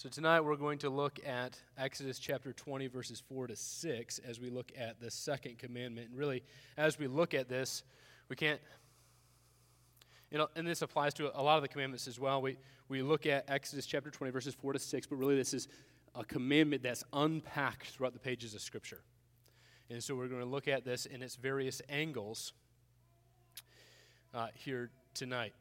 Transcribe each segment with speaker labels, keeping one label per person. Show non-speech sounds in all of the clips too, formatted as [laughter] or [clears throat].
Speaker 1: So, tonight we're going to look at Exodus chapter 20, verses 4 to 6, as we look at the second commandment. And really, as we look at this, we can't, you know, and this applies to a lot of the commandments as well. We, we look at Exodus chapter 20, verses 4 to 6, but really this is a commandment that's unpacked throughout the pages of Scripture. And so we're going to look at this in its various angles uh, here tonight.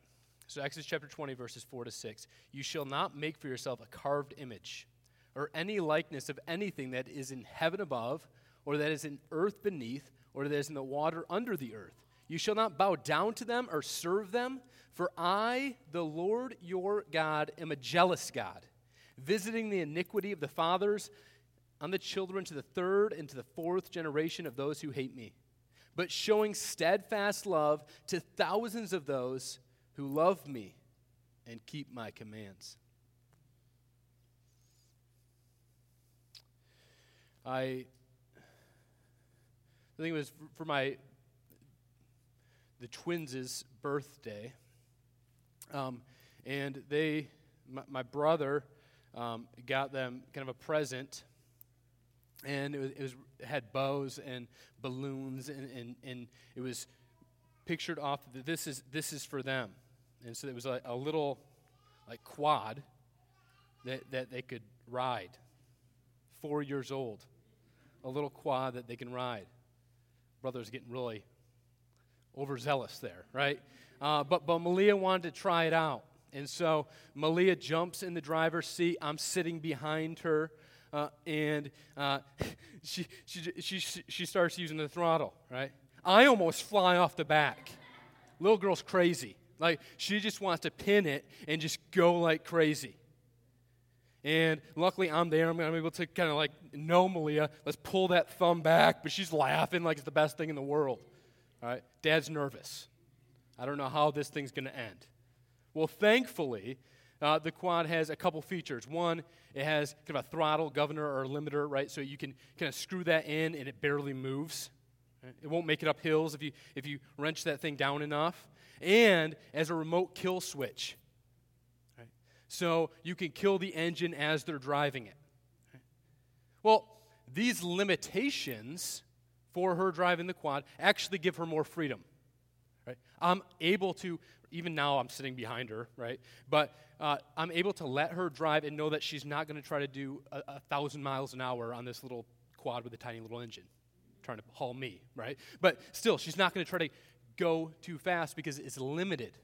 Speaker 1: So, Exodus chapter 20, verses 4 to 6. You shall not make for yourself a carved image or any likeness of anything that is in heaven above, or that is in earth beneath, or that is in the water under the earth. You shall not bow down to them or serve them, for I, the Lord your God, am a jealous God, visiting the iniquity of the fathers on the children to the third and to the fourth generation of those who hate me, but showing steadfast love to thousands of those who love me and keep my commands. I, I think it was for my the twins' birthday, um, and they, my, my brother, um, got them kind of a present, and it was, it was it had bows and balloons, and, and, and it was pictured off that this is this is for them. And so it was a, little like quad that, that they could ride. Four years old. A little quad that they can ride. Brother's getting really overzealous there, right? Uh, but, but Malia wanted to try it out. And so Malia jumps in the driver's seat. I'm sitting behind her. Uh, and uh, [laughs] she, she, she, she starts using the throttle, right? I almost fly off the back. Little girl's crazy. Like, she just wants to pin it and just go like crazy. And luckily, I'm there. I'm, able to kind of like know Malia. Let's pull that thumb back. But she's laughing like it's the best thing in the world. All right? Dad's nervous. I don't know how this thing's going to end. Well, thankfully, uh, the quad has a couple features. One, it has kind of a throttle, governor, or limiter, right? So you can kind of screw that in and it barely moves. It won't make it up hills if you, if you wrench that thing down enough and as a remote kill switch. Right? So you can kill the engine as they're driving it. Right? Well, these limitations for her driving the quad actually give her more freedom. Right? I'm able to, even now I'm sitting behind her, right? But uh, I'm able to let her drive and know that she's not going to try to do a, a thousand miles an hour on this little quad with a tiny little engine trying to haul me, right? But still, she's not going to try to go too fast because it's limited.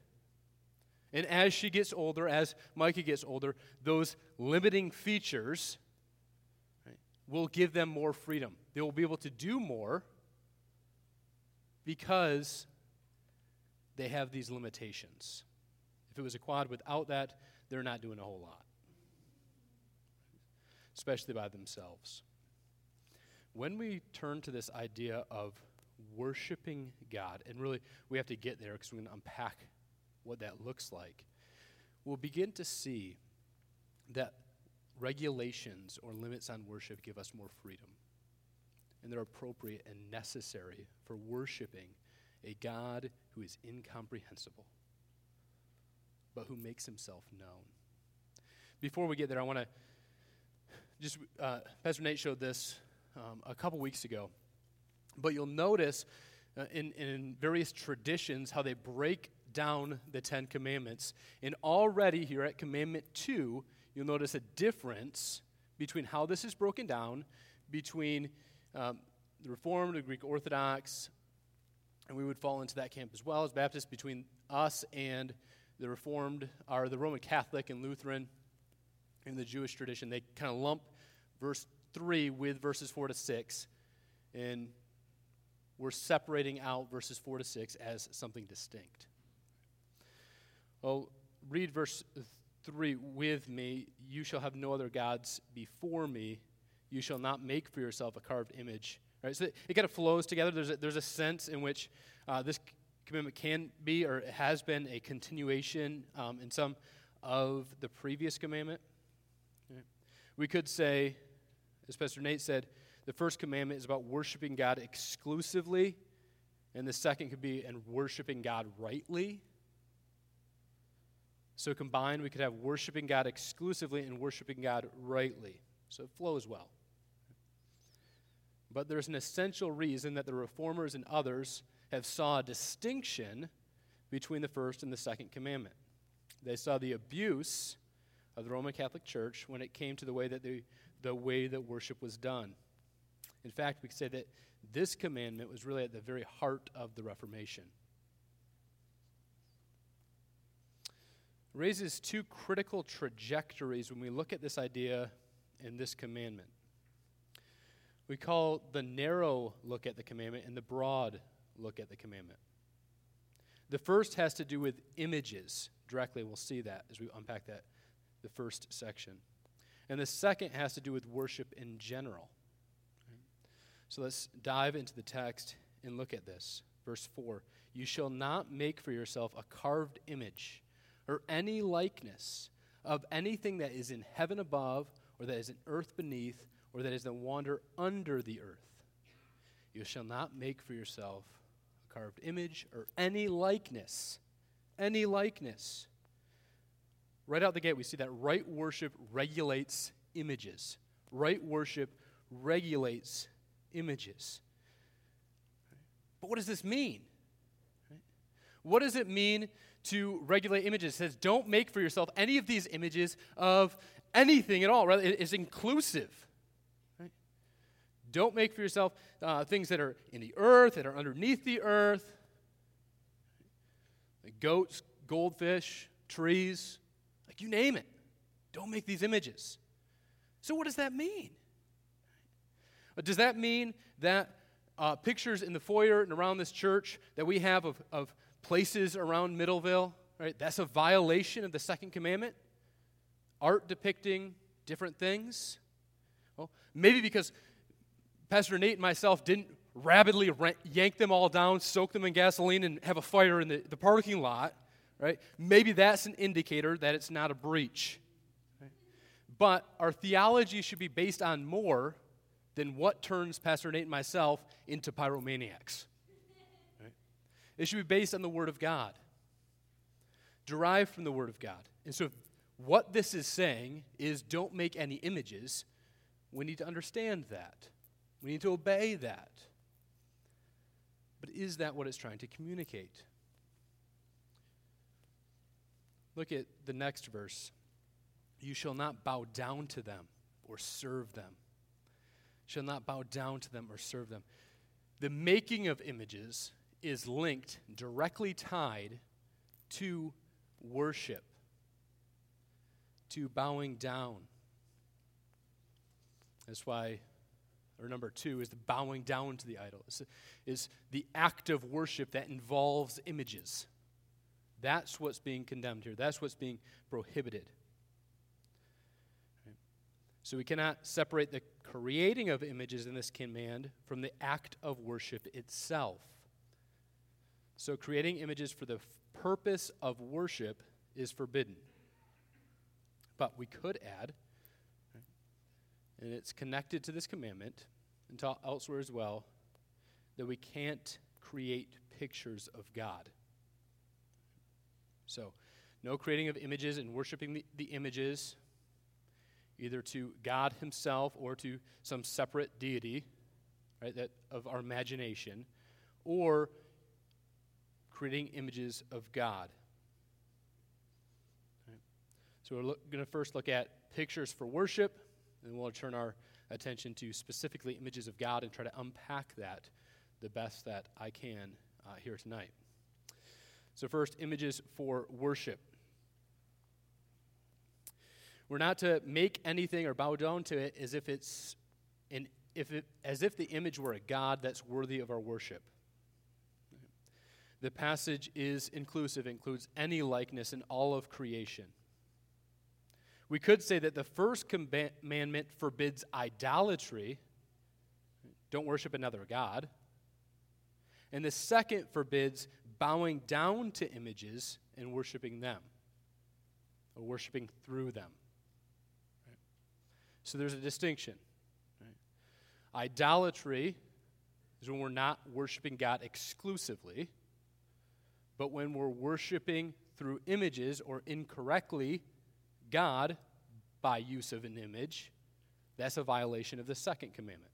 Speaker 1: And as she gets older, as Micah gets older, those limiting features right, will give them more freedom. They will be able to do more because they have these limitations. If it was a quad without that, they're not doing a whole lot, especially by themselves. When we turn to this idea of worshiping God, and really we have to get there because we're going to unpack what that looks like, we'll begin to see that regulations or limits on worship give us more freedom. And they're appropriate and necessary for worshiping a God who is incomprehensible, but who makes himself known. Before we get there, I want to just, uh, Pastor Nate showed this um, a couple weeks ago. But you'll notice uh, in, in various traditions how they break down the Ten Commandments. And already here at Commandment 2, you'll notice a difference between how this is broken down between um, the Reformed, the Greek Orthodox, and we would fall into that camp as well as Baptists, between us and the Reformed, are the Roman Catholic and Lutheran, and the Jewish tradition. They kind of lump verse 3 with verses 4 to 6. And we're separating out verses 4 to 6 as something distinct. Well, read verse 3 with me. You shall have no other gods before me. You shall not make for yourself a carved image. Right? So it, kind of flows together. There's a, there's a sense in which uh, this commandment can be or has been a continuation um, in some of the previous commandment. Right? We could say, as Pastor Nate said, the first commandment is about worshiping God exclusively, and the second could be and worshiping God rightly. So combined, we could have worshiping God exclusively and worshiping God rightly. So it flows well. But there's an essential reason that the reformers and others have saw a distinction between the first and the second commandment. They saw the abuse of the Roman Catholic Church when it came to the way that the, the way that worship was done. In fact, we could say that this commandment was really at the very heart of the Reformation. raises two critical trajectories when we look at this idea and this commandment. We call the narrow look at the commandment and the broad look at the commandment. The first has to do with images directly. We'll see that as we unpack that, the first section. And the second has to do with worship in general. So let's dive into the text and look at this. Verse 4 You shall not make for yourself a carved image or any likeness of anything that is in heaven above, or that is in earth beneath, or that is that wander under the earth. You shall not make for yourself a carved image or any likeness. Any likeness. Right out the gate, we see that right worship regulates images. Right worship regulates images. But what does this mean? What does it mean to regulate images. It says, don't make for yourself any of these images of anything at all. Rather, it's inclusive. Right? Don't make for yourself uh, things that are in the earth, that are underneath the earth, like goats, goldfish, trees, like you name it. Don't make these images. So, what does that mean? Does that mean that uh, pictures in the foyer and around this church that we have of, of places around Middleville, right? That's a violation of the second commandment. Art depicting different things. Well, maybe because Pastor Nate and myself didn't rapidly yank them all down, soak them in gasoline, and have a fire in the, the parking lot, right? Maybe that's an indicator that it's not a breach. Right? But our theology should be based on more than what turns Pastor Nate and myself into pyromaniacs. It should be based on the Word of God, derived from the Word of God. And so, what this is saying is don't make any images. We need to understand that, we need to obey that. But is that what it's trying to communicate? Look at the next verse. You shall not bow down to them or serve them. Shall not bow down to them or serve them. The making of images is linked, directly tied to worship, to bowing down. That's why, or number two, is the bowing down to the idol, is, is the act of worship that involves images. That's what's being condemned here. That's what's being prohibited. So we cannot separate the creating of images in this command from the act of worship itself. So, creating images for the purpose of worship is forbidden. But we could add, and it's connected to this commandment and to elsewhere as well, that we can't create pictures of God. So, no creating of images and worshiping the, the images, either to God Himself or to some separate deity, right, that of our imagination, or creating images of God. Right. So we're going to first look at pictures for worship, and we'll turn our attention to specifically images of God and try to unpack that the best that I can uh, here tonight. So, first, images for worship. We're not to make anything or bow down to it as if it's an, if it, as if the image were a God that's worthy of our worship. The passage is inclusive, includes any likeness in all of creation. We could say that the first commandment forbids idolatry. Don't worship another God. And the second forbids bowing down to images and worshiping them, or worshiping through them. So there's a distinction. Right? Idolatry is when we're not worshiping God exclusively but when we're worshiping through images or incorrectly God by use of an image, that's a violation of the second commandment,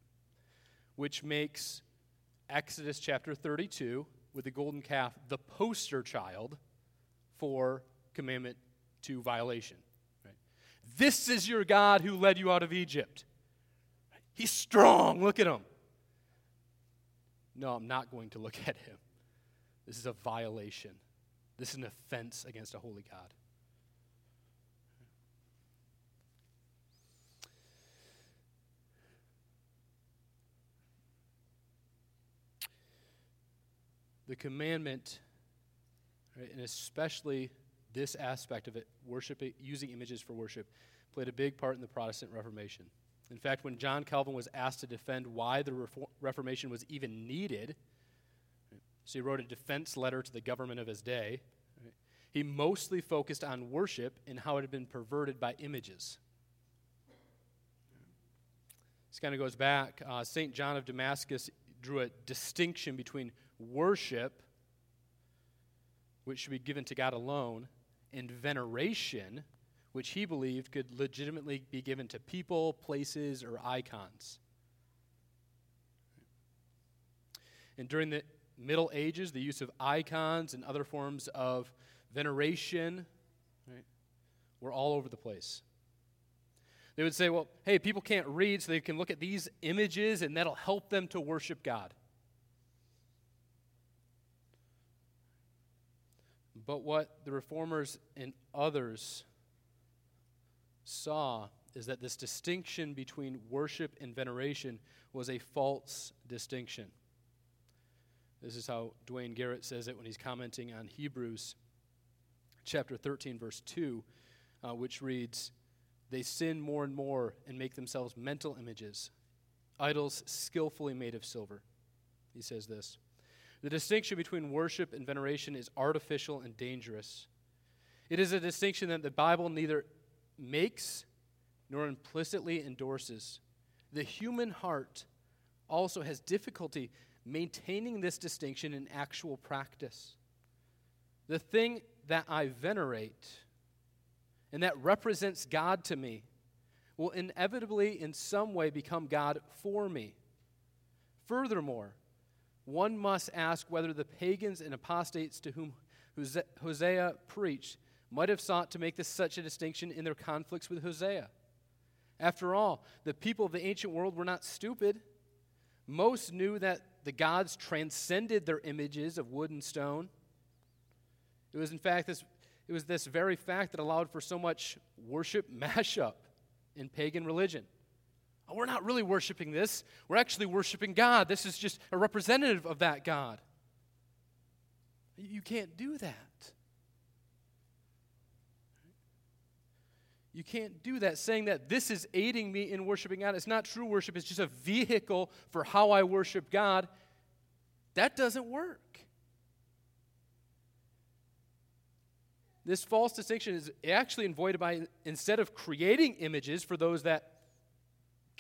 Speaker 1: which makes Exodus chapter 32 with the golden calf the poster child for commandment 2 violation. This is your God who led you out of Egypt. He's strong. Look at him. No, I'm not going to look at him. This is a violation. This is an offense against a holy God. The commandment, right, and especially this aspect of it, worship, using images for worship, played a big part in the Protestant Reformation. In fact, when John Calvin was asked to defend why the Reformation was even needed, so he wrote a defense letter to the government of his day. He mostly focused on worship and how it had been perverted by images. This kind of goes back. Uh, St. John of Damascus drew a distinction between worship, which should be given to God alone, and veneration, which he believed could legitimately be given to people, places, or icons. And during the Middle Ages, the use of icons and other forms of veneration right, were all over the place. They would say, well, hey, people can't read, so they can look at these images and that'll help them to worship God. But what the reformers and others saw is that this distinction between worship and veneration was a false distinction. This is how Duane Garrett says it when he's commenting on Hebrews chapter 13, verse 2, uh, which reads, They sin more and more and make themselves mental images, idols skillfully made of silver. He says this The distinction between worship and veneration is artificial and dangerous. It is a distinction that the Bible neither makes nor implicitly endorses. The human heart also has difficulty maintaining this distinction in actual practice. The thing that I venerate and that represents God to me will inevitably, in some way, become God for me. Furthermore, one must ask whether the pagans and apostates to whom Hosea preached might have sought to make this such a distinction in their conflicts with Hosea. After all, the people of the ancient world were not stupid. Most knew that the gods transcended their images of wood and stone. It was, in fact, this, it was this very fact that allowed for so much worship [laughs] mashup in pagan religion. Oh, we're not really worshiping this, we're actually worshiping God. This is just a representative of that God. You can't do that. You can't do that saying that this is aiding me in worshiping God. It's not true worship, it's just a vehicle for how I worship God. That doesn't work. This false distinction is actually avoided by instead of creating images for those that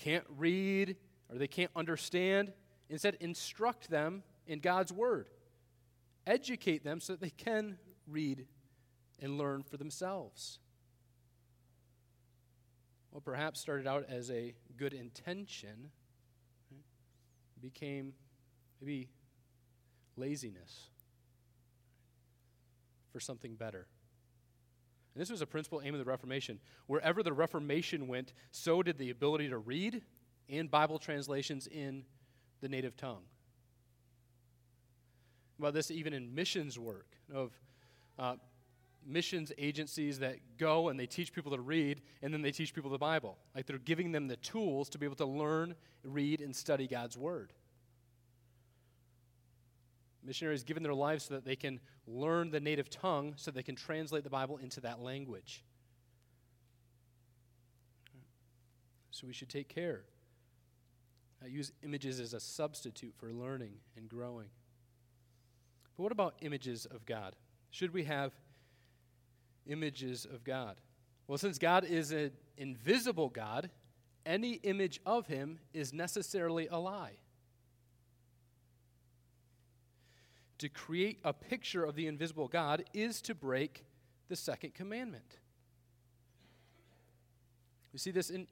Speaker 1: can't read or they can't understand, instead instruct them in God's word. Educate them so that they can read and learn for themselves what perhaps started out as a good intention became maybe laziness for something better. This was a principal aim of the Reformation. Wherever the Reformation went, so did the ability to read and Bible translations in the native tongue. About this, even in missions work of uh, missions agencies that go and they teach people to read and then they teach people the Bible. Like they're giving them the tools to be able to learn, read, and study God's Word. Missionaries given their lives so that they can learn the native tongue so they can translate the Bible into that language. So we should take care. I use images as a substitute for learning and growing. But what about images of God? Should we have images of God? Well, since God is an invisible God, any image of him is necessarily a lie. To create a picture of the invisible God is to break the second commandment. We see this in,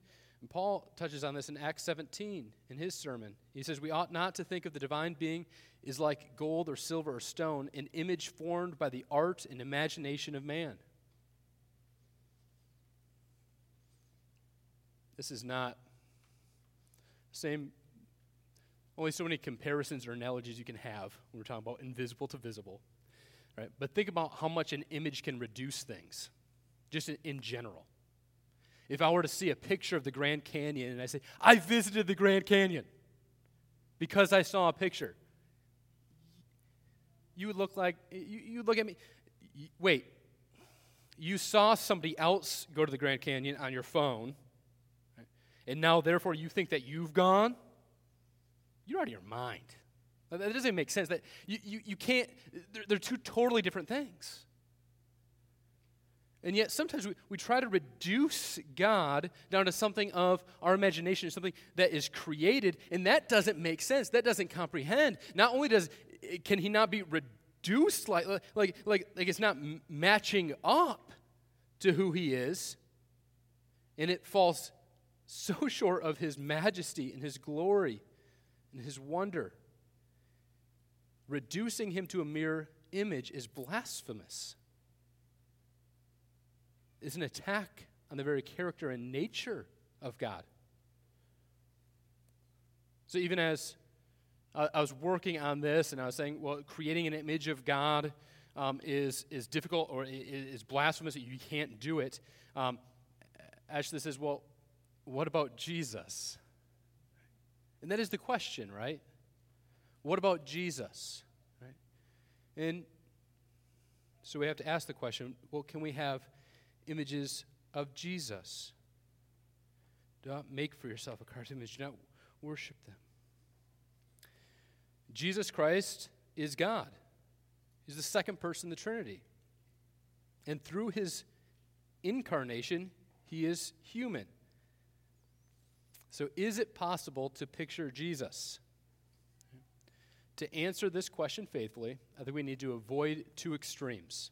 Speaker 1: Paul touches on this in Acts 17 in his sermon. He says, We ought not to think of the divine being is like gold or silver or stone, an image formed by the art and imagination of man. This is not same only so many comparisons or analogies you can have when we're talking about invisible to visible. Right? But think about how much an image can reduce things, just in, in general. If I were to see a picture of the Grand Canyon and I say, I visited the Grand Canyon because I saw a picture, you would look like, you, you look at me, wait, you saw somebody else go to the Grand Canyon on your phone, right? and now therefore you think that you've gone? You're out of your mind. That doesn't make sense. That you, you, you can't, they're, they're two totally different things. And yet, sometimes we, we try to reduce God down to something of our imagination, something that is created, and that doesn't make sense. That doesn't comprehend. Not only does can he not be reduced like like like, like it's not matching up to who he is, and it falls so [laughs] short of his majesty and his glory and his wonder. Reducing him to a mere image is blasphemous is an attack on the very character and nature of God. So even as I was working on this and I was saying, well, creating an image of God um, is, is difficult or is blasphemous, you can't do it. Um, Ashley says, well, what about Jesus? And that is the question, right? What about Jesus? Right? And so we have to ask the question well, can we have images of Jesus. Do not make for yourself a carved image. Do not worship them. Jesus Christ is God. He's the second person of the Trinity. And through his incarnation, he is human. So, is it possible to picture Jesus? To answer this question faithfully, I think we need to avoid two extremes.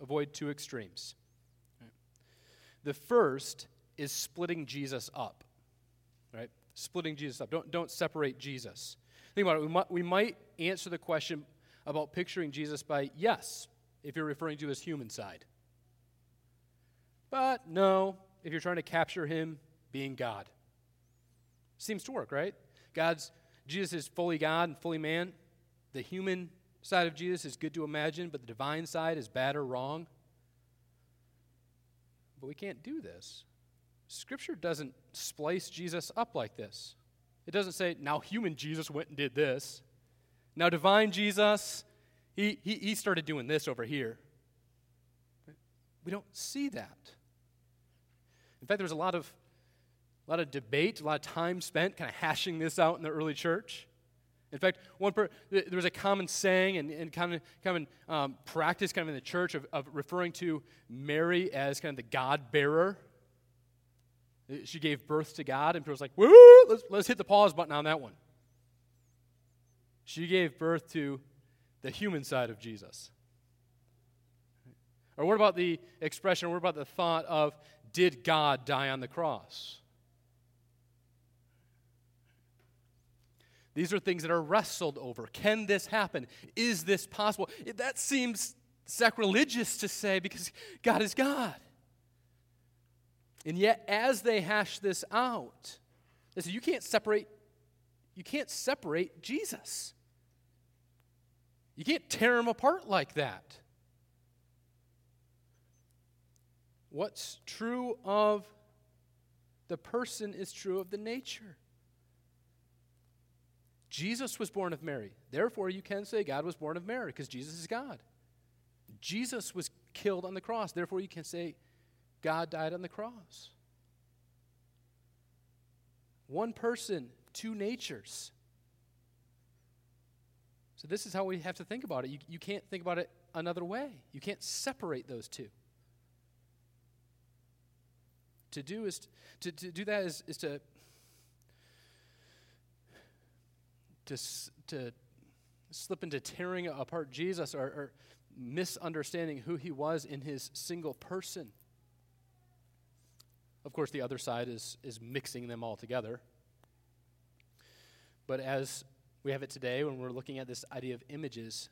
Speaker 1: Avoid two extremes. The first is splitting Jesus up, right? Splitting Jesus up. Don't, don't separate Jesus. Think about it. We might, we might answer the question about picturing Jesus by yes, if you're referring to his human side. But no, if you're trying to capture him being God. Seems to work, right? God's Jesus is fully God and fully man. The human side of Jesus is good to imagine, but the divine side is bad or wrong. But we can't do this. Scripture doesn't splice Jesus up like this. It doesn't say, now human Jesus went and did this. Now divine Jesus, he, he, he started doing this over here. We don't see that. In fact, there's a lot of, a lot of debate, a lot of time spent kind of hashing this out in the early church. In fact, one per, there was a common saying and, and common, common um, practice kind of in the church of, of referring to Mary as kind of the God bearer. She gave birth to God, and people was like, woo, let's, let's hit the pause button on that one. She gave birth to the human side of Jesus. Or what about the expression, what about the thought of, did God die on the cross? These are things that are wrestled over. Can this happen? Is this possible? That seems sacrilegious to say because God is God. And yet, as they hash this out, they say, you can't separate, you can't separate Jesus. You can't tear him apart like that. What's true of the person is true of the nature. Jesus was born of Mary. Therefore, you can say God was born of Mary because Jesus is God. Jesus was killed on the cross. Therefore, you can say God died on the cross. One person, two natures. So, this is how we have to think about it. You, you can't think about it another way. You can't separate those two. To do is to, to do that is, is to to, to slip into tearing apart Jesus or, or misunderstanding who he was in his single person. Of course, the other side is, is mixing them all together. But as we have it today, when we're looking at this idea of images,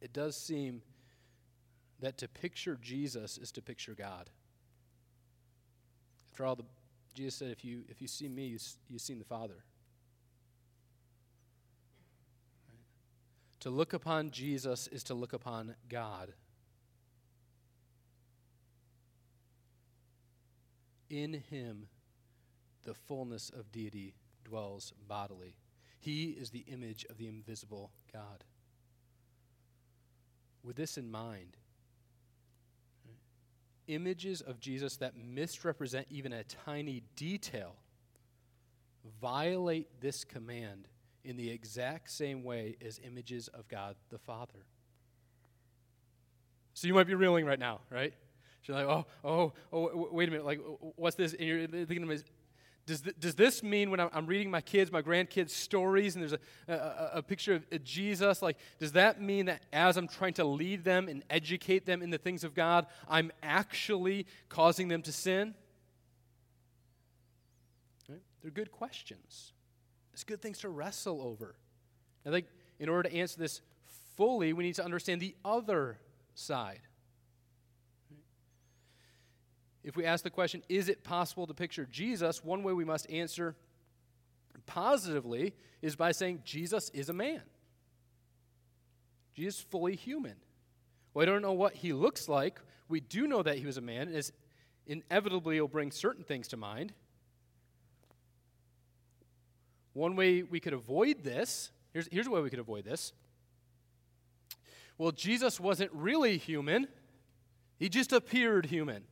Speaker 1: it does seem that to picture Jesus is to picture God. After all, the, Jesus said, if you, if you see me, you, you've seen the Father. To look upon Jesus is to look upon God. In him, the fullness of deity dwells bodily. He is the image of the invisible God. With this in mind, images of Jesus that misrepresent even a tiny detail violate this command in the exact same way as images of God the Father. So you might be reeling right now, right? You're like, oh, oh, oh, wait a minute, like, what's this? And you're thinking, does, th- does this mean when I'm, reading my kids, my grandkids' stories, and there's a, a, a picture of Jesus, like, does that mean that as I'm trying to lead them and educate them in the things of God, I'm actually causing them to sin? Right? They're good questions. It's good things to wrestle over. I think in order to answer this fully, we need to understand the other side. If we ask the question, is it possible to picture Jesus? One way we must answer positively is by saying Jesus is a man. Jesus is fully human. Well, I don't know what he looks like. We do know that he was a man, and inevitably will bring certain things to mind. One way we could avoid this, here's, here's a way we could avoid this. Well, Jesus wasn't really human, he just appeared human.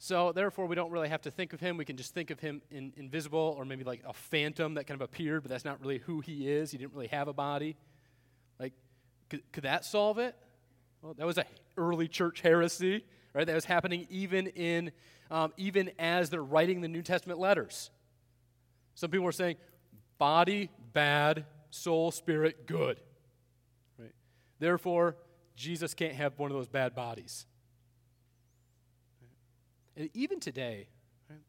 Speaker 1: So, therefore, we don't really have to think of him. We can just think of him in invisible or maybe like a phantom that kind of appeared, but that's not really who he is. He didn't really have a body. Like, could, could that solve it? Well, that was an early church heresy, right? That was happening even in, um, even as they're writing the New Testament letters. Some people are saying, body bad, soul, spirit good. Right? Therefore, Jesus can't have one of those bad bodies. And even today, right,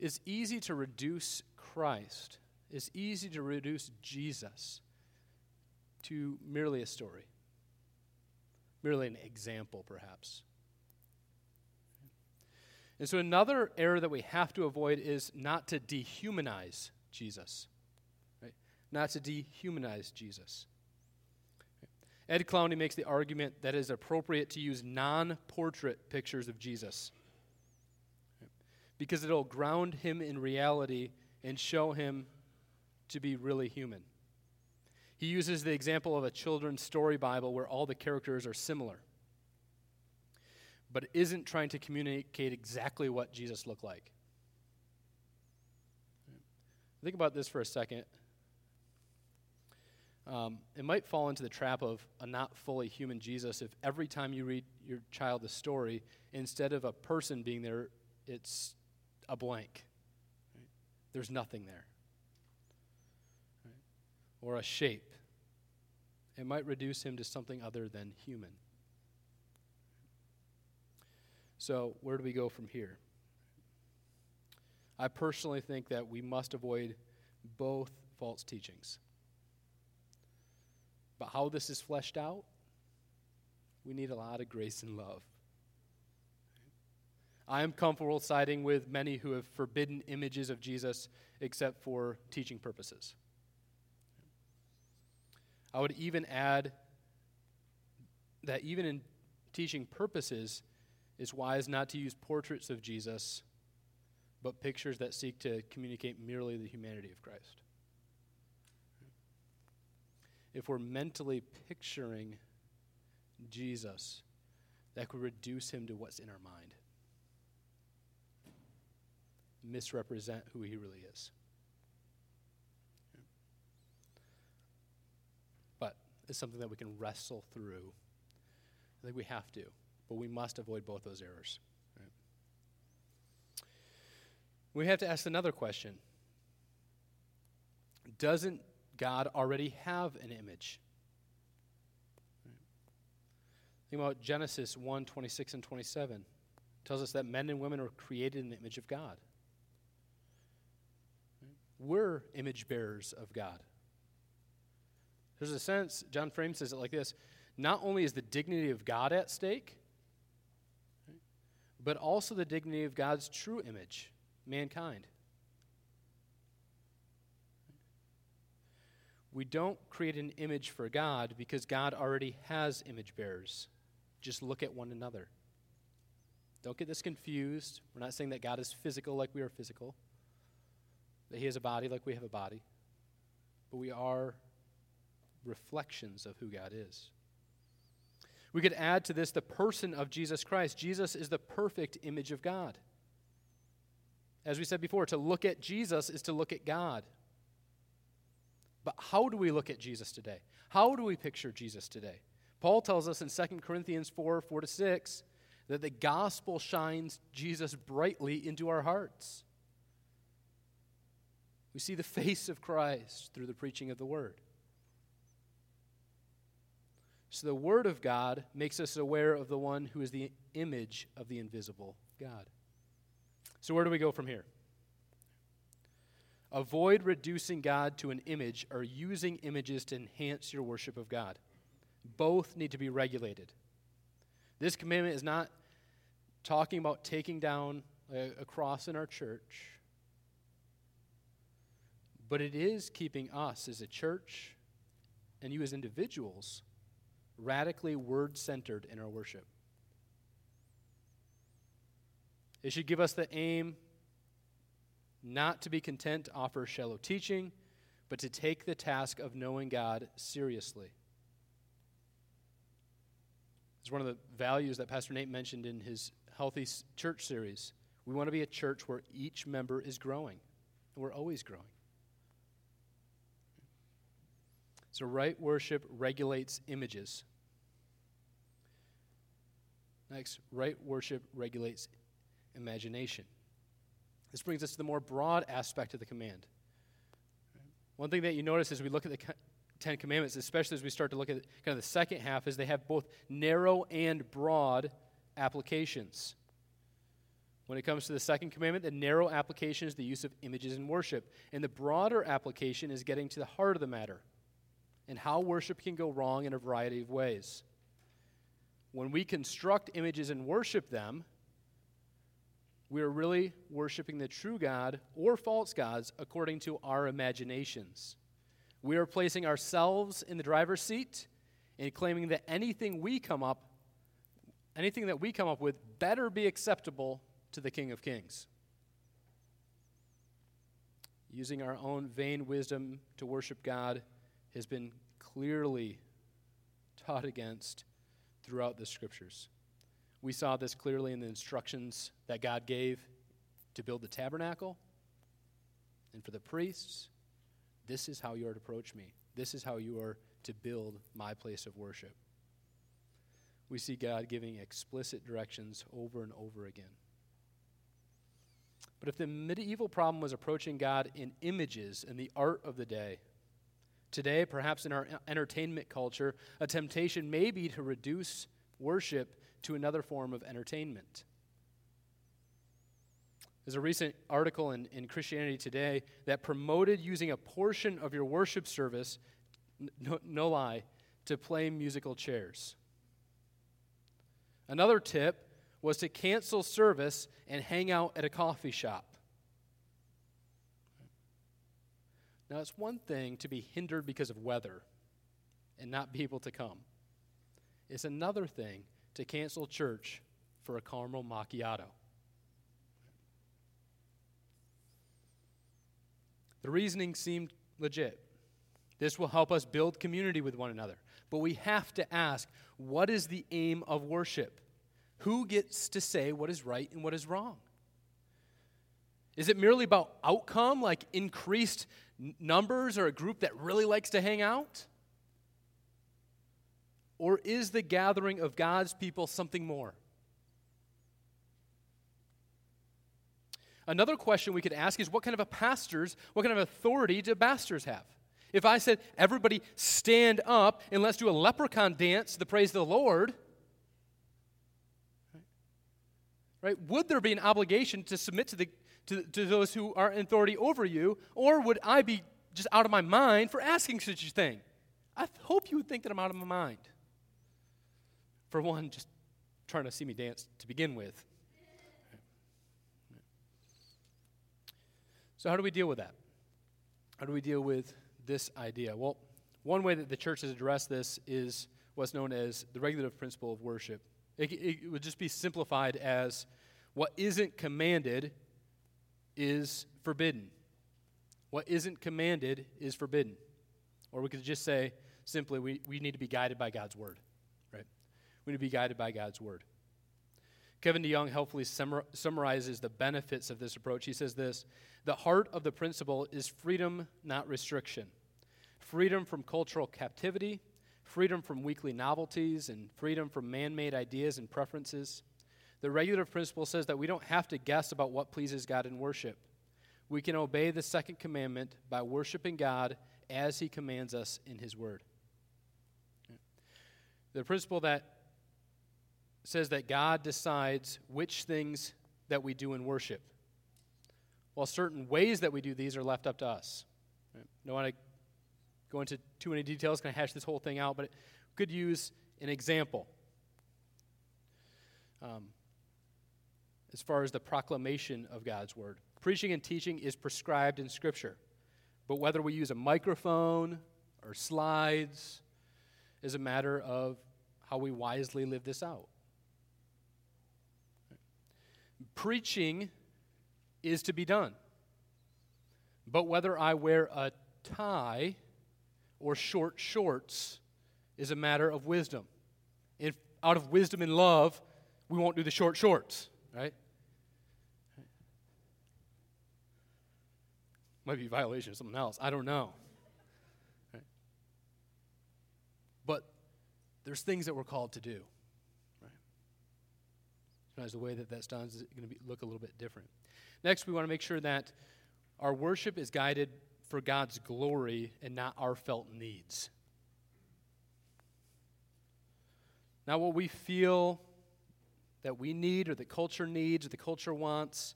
Speaker 1: it's easy to reduce Christ, it's easy to reduce Jesus to merely a story, merely an example, perhaps. And so, another error that we have to avoid is not to dehumanize Jesus. Right? Not to dehumanize Jesus. Ed Clowney makes the argument that it is appropriate to use non portrait pictures of Jesus because it'll ground him in reality and show him to be really human. He uses the example of a children's story Bible where all the characters are similar, but isn't trying to communicate exactly what Jesus looked like. Think about this for a second. Um, it might fall into the trap of a not fully human Jesus if every time you read your child a story, instead of a person being there, it's a blank. There's nothing there. Or a shape. It might reduce him to something other than human. So, where do we go from here? I personally think that we must avoid both false teachings. But how this is fleshed out, we need a lot of grace and love. I am comfortable siding with many who have forbidden images of Jesus except for teaching purposes. I would even add that even in teaching purposes, it's wise not to use portraits of Jesus, but pictures that seek to communicate merely the humanity of Christ. If we're mentally picturing Jesus, that could reduce him to what's in our mind misrepresent who he really is. But it's something that we can wrestle through. I think we have to, but we must avoid both those errors. Right? We have to ask another question Doesn't God already have an image? Think about Genesis 1 26 and 27. It tells us that men and women are created in the image of God. We're image bearers of God. There's a sense, John Frame says it like this not only is the dignity of God at stake, but also the dignity of God's true image, mankind. We don't create an image for God because God already has image bearers. Just look at one another. Don't get this confused. We're not saying that God is physical like we are physical, that He has a body like we have a body, but we are reflections of who God is. We could add to this the person of Jesus Christ. Jesus is the perfect image of God. As we said before, to look at Jesus is to look at God. But how do we look at Jesus today? How do we picture Jesus today? Paul tells us in 2 Corinthians 4 4 to 6 that the gospel shines Jesus brightly into our hearts. We see the face of Christ through the preaching of the word. So the Word of God makes us aware of the one who is the image of the invisible God. So, where do we go from here? Avoid reducing God to an image or using images to enhance your worship of God. Both need to be regulated. This commandment is not talking about taking down a, cross in our church, but it is keeping us as a church and you as individuals radically word centered in our worship. It should give us the aim not to be content to offer shallow teaching, but to take the task of knowing God seriously. It's one of the values that Pastor Nate mentioned in his Healthy Church series. We want to be a church where each member is growing, and we're always growing. So, right worship regulates images. Next, right worship regulates imagination. This brings us to the more broad aspect of the command. One thing that you notice as we look at the Ten Commandments, especially as we start to look at kind of the second half, is they have both narrow and broad applications. When it comes to the second commandment, the narrow application is the use of images in worship. And the broader application is getting to the heart of the matter and how worship can go wrong in a variety of ways when we construct images and worship them, we are really worshiping the true God or false gods according to our imaginations. We are placing ourselves in the driver's seat and claiming that anything we come up anything that we come up with better be acceptable to the King of Kings. Using our own vain wisdom to worship God has been clearly taught against throughout the scriptures. We saw this clearly in the instructions that God gave to build the tabernacle and for the priests. This is how you are to approach me. This is how you are to build my place of worship. We see God giving explicit directions over and over again. But if the medieval problem was approaching God in images and the art of the day, Today, perhaps in our entertainment culture, a temptation may be to reduce worship to another form of entertainment. There's a recent article in, in Christianity Today that promoted using a portion of your worship service, no, no lie, to play musical chairs. Another tip was to cancel service and hang out at a coffee shop. Now, it's one thing to be hindered because of weather and not be able to come, it's another thing to cancel church for a caramel macchiato. The reasoning seemed legit. This will help us build community with one another. But we have to ask what is the aim of worship? Who gets to say what is right and what is wrong? Is it merely about outcome, like increased numbers or a group that really likes to hang out? Or is the gathering of God's people something more? Another question we could ask is what kind of a pastors, what kind of authority do pastors have? If I said, everybody stand up and let's do a leprechaun dance to the praise of the Lord, right, would there be an obligation to submit to, the, to, to those who are in authority over you, or would I be just out of my mind for asking such a thing? I hope you would think that I'm out of my mind. For one, just trying to see me dance to begin with. So, how do we deal with that? How do we deal with this idea? Well, one way that the church has addressed this is what's known as the regulative principle of worship. It, it would just be simplified as what isn't commanded is forbidden. What isn't commanded is forbidden. Or we could just say simply, we, we need to be guided by God's word, right? We need to be guided by God's word. Kevin DeYoung helpfully summar, summarizes the benefits of this approach. He says this The heart of the principle is freedom, not restriction. Freedom from cultural captivity, freedom from weekly novelties, and freedom from man made ideas and preferences. The regulative principle says that we don't have to guess about what pleases God in worship. We can obey the second commandment by worshiping God as He commands us in His Word. The principle that says that God decides which things that we do in worship, while certain ways that we do these are left up to us. Right? Don't want to go into too many details, kind of hash this whole thing out, but could use an example. Um, as far as the proclamation of God's word. Preaching and teaching is prescribed in Scripture, but whether we use a microphone or slides is a matter of how we wisely live this out. Preaching is to be done. But whether I wear a tie or short shorts is a matter of wisdom. If out of wisdom and love, we won't do the short shorts, right? Might be violation of something else. I don't know. Right? But there's things that we're called to do. Sometimes the way that that's done is going to look a little bit different. Next, we want to make sure that our worship is guided for God's glory and not our felt needs. Not what we feel that we need or the culture needs or the culture wants.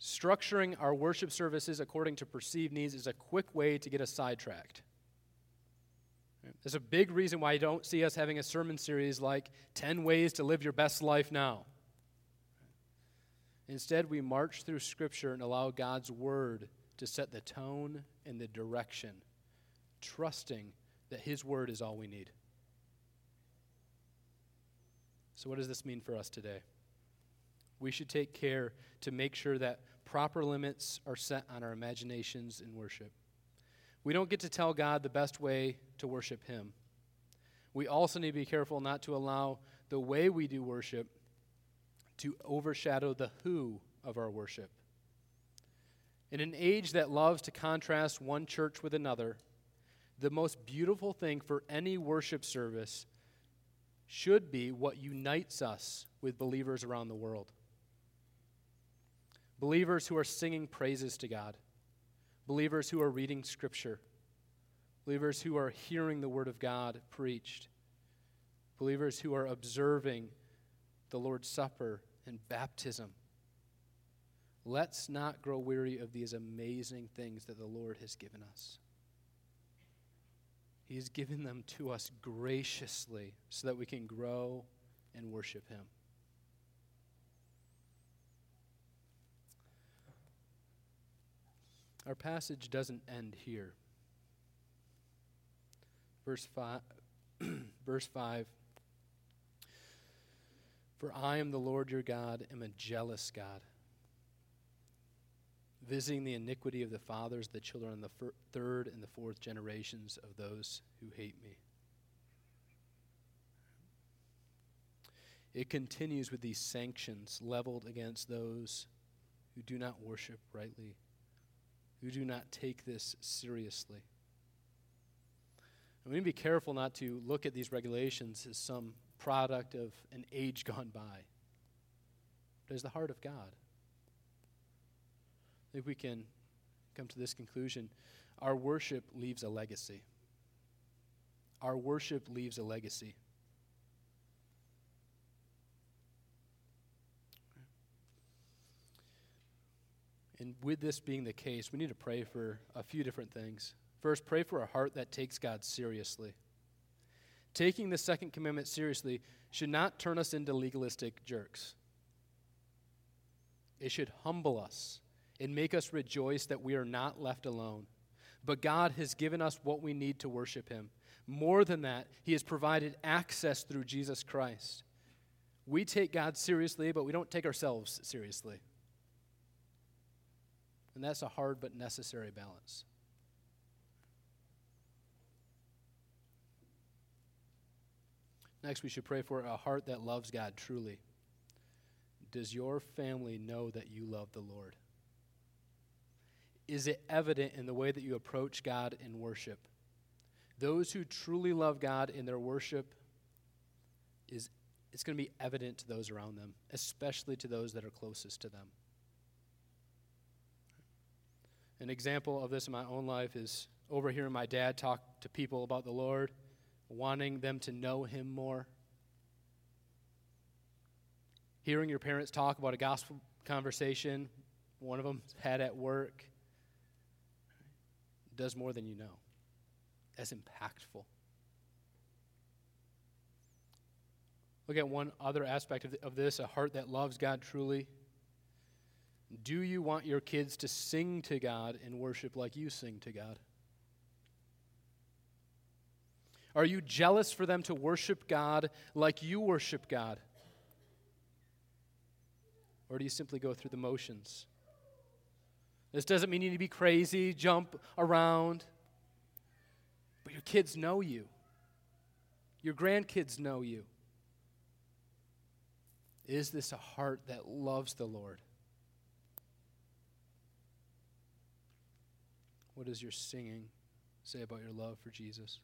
Speaker 1: Structuring our worship services according to perceived needs is a quick way to get us sidetracked. There's a big reason why you don't see us having a sermon series like 10 Ways to Live Your Best Life Now. Instead, we march through Scripture and allow God's Word to set the tone and the direction, trusting that His Word is all we need. So, what does this mean for us today? We should take care to make sure that proper limits are set on our imaginations in worship. We don't get to tell God the best way to worship Him. We also need to be careful not to allow the way we do worship to overshadow the who of our worship. In an age that loves to contrast one church with another, the most beautiful thing for any worship service should be what unites us with believers around the world. Believers who are singing praises to God believers who are reading Scripture, believers who are hearing the Word of God preached, believers who are observing the Lord's Supper and baptism. Let's not grow weary of these amazing things that the Lord has given us. He has given them to us graciously so that we can grow and worship Him. Our passage doesn't end here. Verse 5, [clears throat] verse 5 For I am the Lord your God, am a jealous God, visiting the iniquity of the fathers, the children, and the fir- third and the fourth generations of those who hate me. It continues with these sanctions leveled against those who do not worship rightly who do not take this seriously. And we need to be careful not to look at these regulations as some product of an age gone by, but as the heart of God. I think we can come to this conclusion. our worship leaves a legacy. Our worship leaves a legacy. And with this being the case, we need to pray for a few different things. First, pray for a heart that takes God seriously. Taking the second commandment seriously should not turn us into legalistic jerks. It should humble us and make us rejoice that we are not left alone. But God has given us what we need to worship Him. More than that, He has provided access through Jesus Christ. We take God seriously, but we don't take ourselves seriously. And that's a hard but necessary balance. Next, we should pray for a heart that loves God truly. Does your family know that you love the Lord? Is it evident in the way that you approach God in worship? Those who truly love God in their worship is it's going to be evident to those around them, especially to those that are closest to them. An example of this in my own life is overhearing my dad talk to people about the Lord, wanting them to know him more. Hearing your parents talk about a gospel conversation one of them had at work does more than you know. That's impactful. Look at one other aspect of, of this a heart that loves God truly. Do you want your kids to sing to God and worship like you sing to God? Are you jealous for them to worship God like you worship God? Or do you simply go through the motions? This doesn't mean you need to be crazy, jump around. But your kids know you, your grandkids know you. Is this a heart that loves the Lord? What does your singing say about your love for Jesus?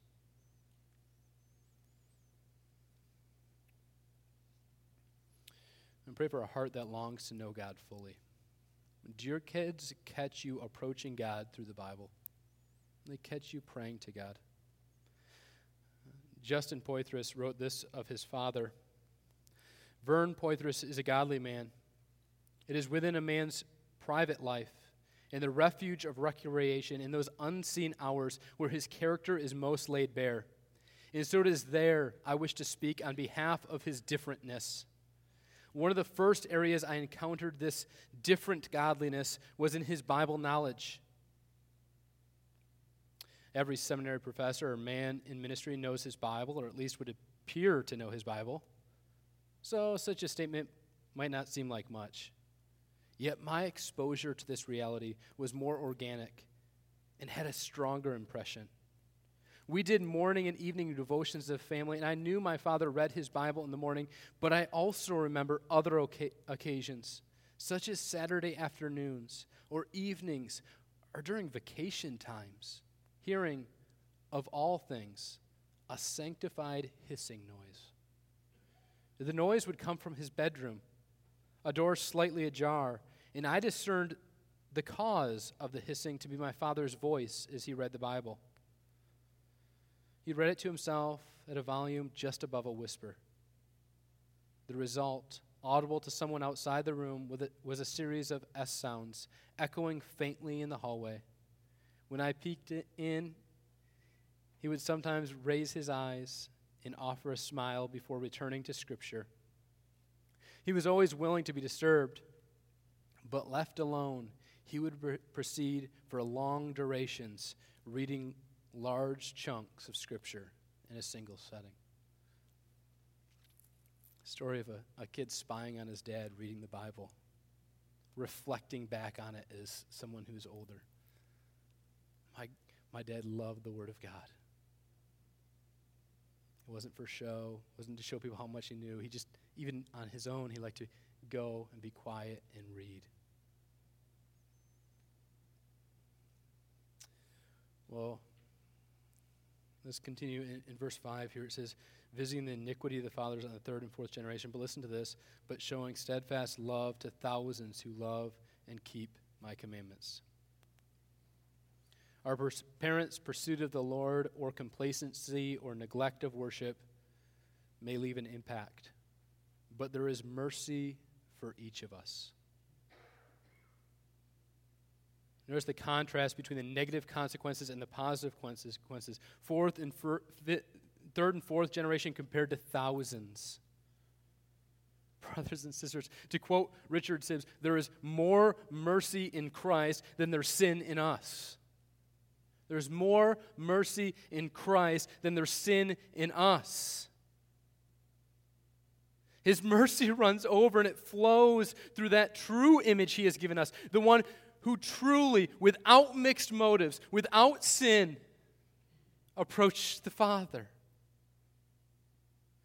Speaker 1: And pray for a heart that longs to know God fully. Do your kids catch you approaching God through the Bible? They catch you praying to God. Justin Poythress wrote this of his father. Vern Poythress is a godly man. It is within a man's private life, in the refuge of recreation, in those unseen hours where his character is most laid bare. And so it is there I wish to speak on behalf of his differentness. One of the first areas I encountered this different godliness was in his Bible knowledge. Every seminary professor or man in ministry knows his Bible, or at least would appear to know his Bible. So such a statement might not seem like much. Yet my exposure to this reality was more organic and had a stronger impression. We did morning and evening devotions as a family, and I knew my father read his Bible in the morning, but I also remember other occasions, such as Saturday afternoons or evenings or during vacation times, hearing, of all things, a sanctified hissing noise. The noise would come from his bedroom, a door slightly ajar, and I discerned the cause of the hissing to be my father's voice as he read the Bible. He read it to himself at a volume just above a whisper. The result, audible to someone outside the room, was a series of S sounds echoing faintly in the hallway. When I peeked in, he would sometimes raise his eyes and offer a smile before returning to Scripture. He was always willing to be disturbed, but left alone, he would proceed for long durations, reading large chunks of Scripture in a single setting. Story of a, a kid spying on his dad reading the Bible, reflecting back on it as someone who's older. My, my dad loved the Word of God. It wasn't for show, it wasn't to show people how much he knew. He just, even on his own, he liked to go and be quiet and read. Well, Let's continue in, in, verse 5 here. It says, visiting the iniquity of the fathers on the third and fourth generation. But listen to this, but showing steadfast love to thousands who love and keep my commandments. our pers- parents' pursuit of the Lord or complacency or neglect of worship may leave an impact, but there is mercy for each of us. Notice the contrast between the negative consequences and the positive consequences. Fourth and fir- third and fourth generation compared to thousands. [laughs] Brothers and sisters, to quote Richard Sibbes, there is more mercy in Christ than there's sin in us. There's more mercy in Christ than there's sin in us. His mercy [laughs] runs over and it flows through that true image he has given us, the one who truly, without mixed motives, without sin, approached the Father.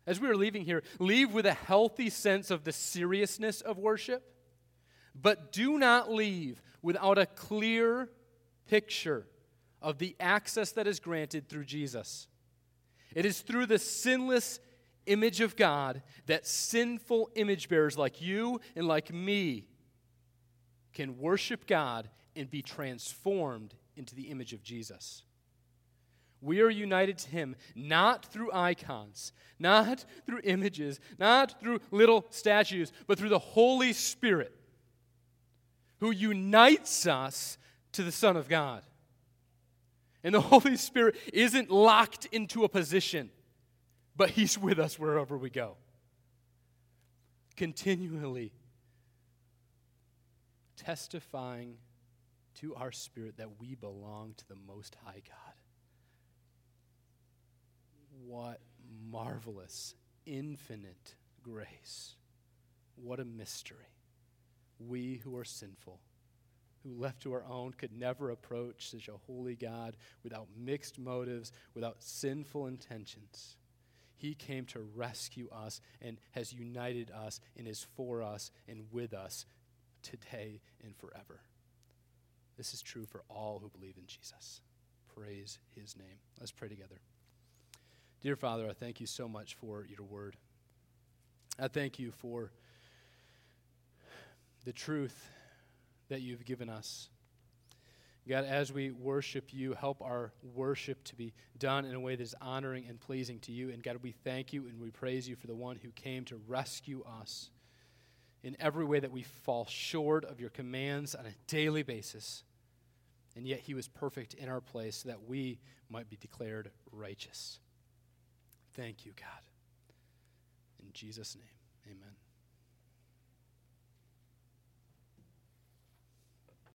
Speaker 1: As we are leaving here, leave with a healthy sense of the seriousness of worship, but do not leave without a clear picture of the access that is granted through Jesus. It is through the sinless image of God that sinful image bearers like you and like me can worship God and be transformed into the image of Jesus. We are united to Him not through icons, not through images, not through little statues, but through the Holy Spirit who unites us to the Son of God. And the [laughs] Holy Spirit isn't locked into a position, but He's with us wherever we go. Continually testifying to our spirit that we belong to the Most High God. What marvelous, infinite grace. What a mystery. We who are sinful, who left to our own, could never approach such a holy God without mixed motives, without sinful intentions. He came to rescue us and has united us and is for us and with us today and forever. This is true for all who believe in Jesus. Praise his name. Let's pray together. Dear Father, I thank you so much for your word. I thank you for the truth that you've given us. God, as we worship you, help our worship to be done in a way that is honoring and pleasing to you. And God, we thank you and we praise you for the one who came to rescue us in every way that we fall short of your commands on a daily basis. And yet he was perfect in our place so that we might be declared righteous. Thank you, God. In Jesus' name, amen.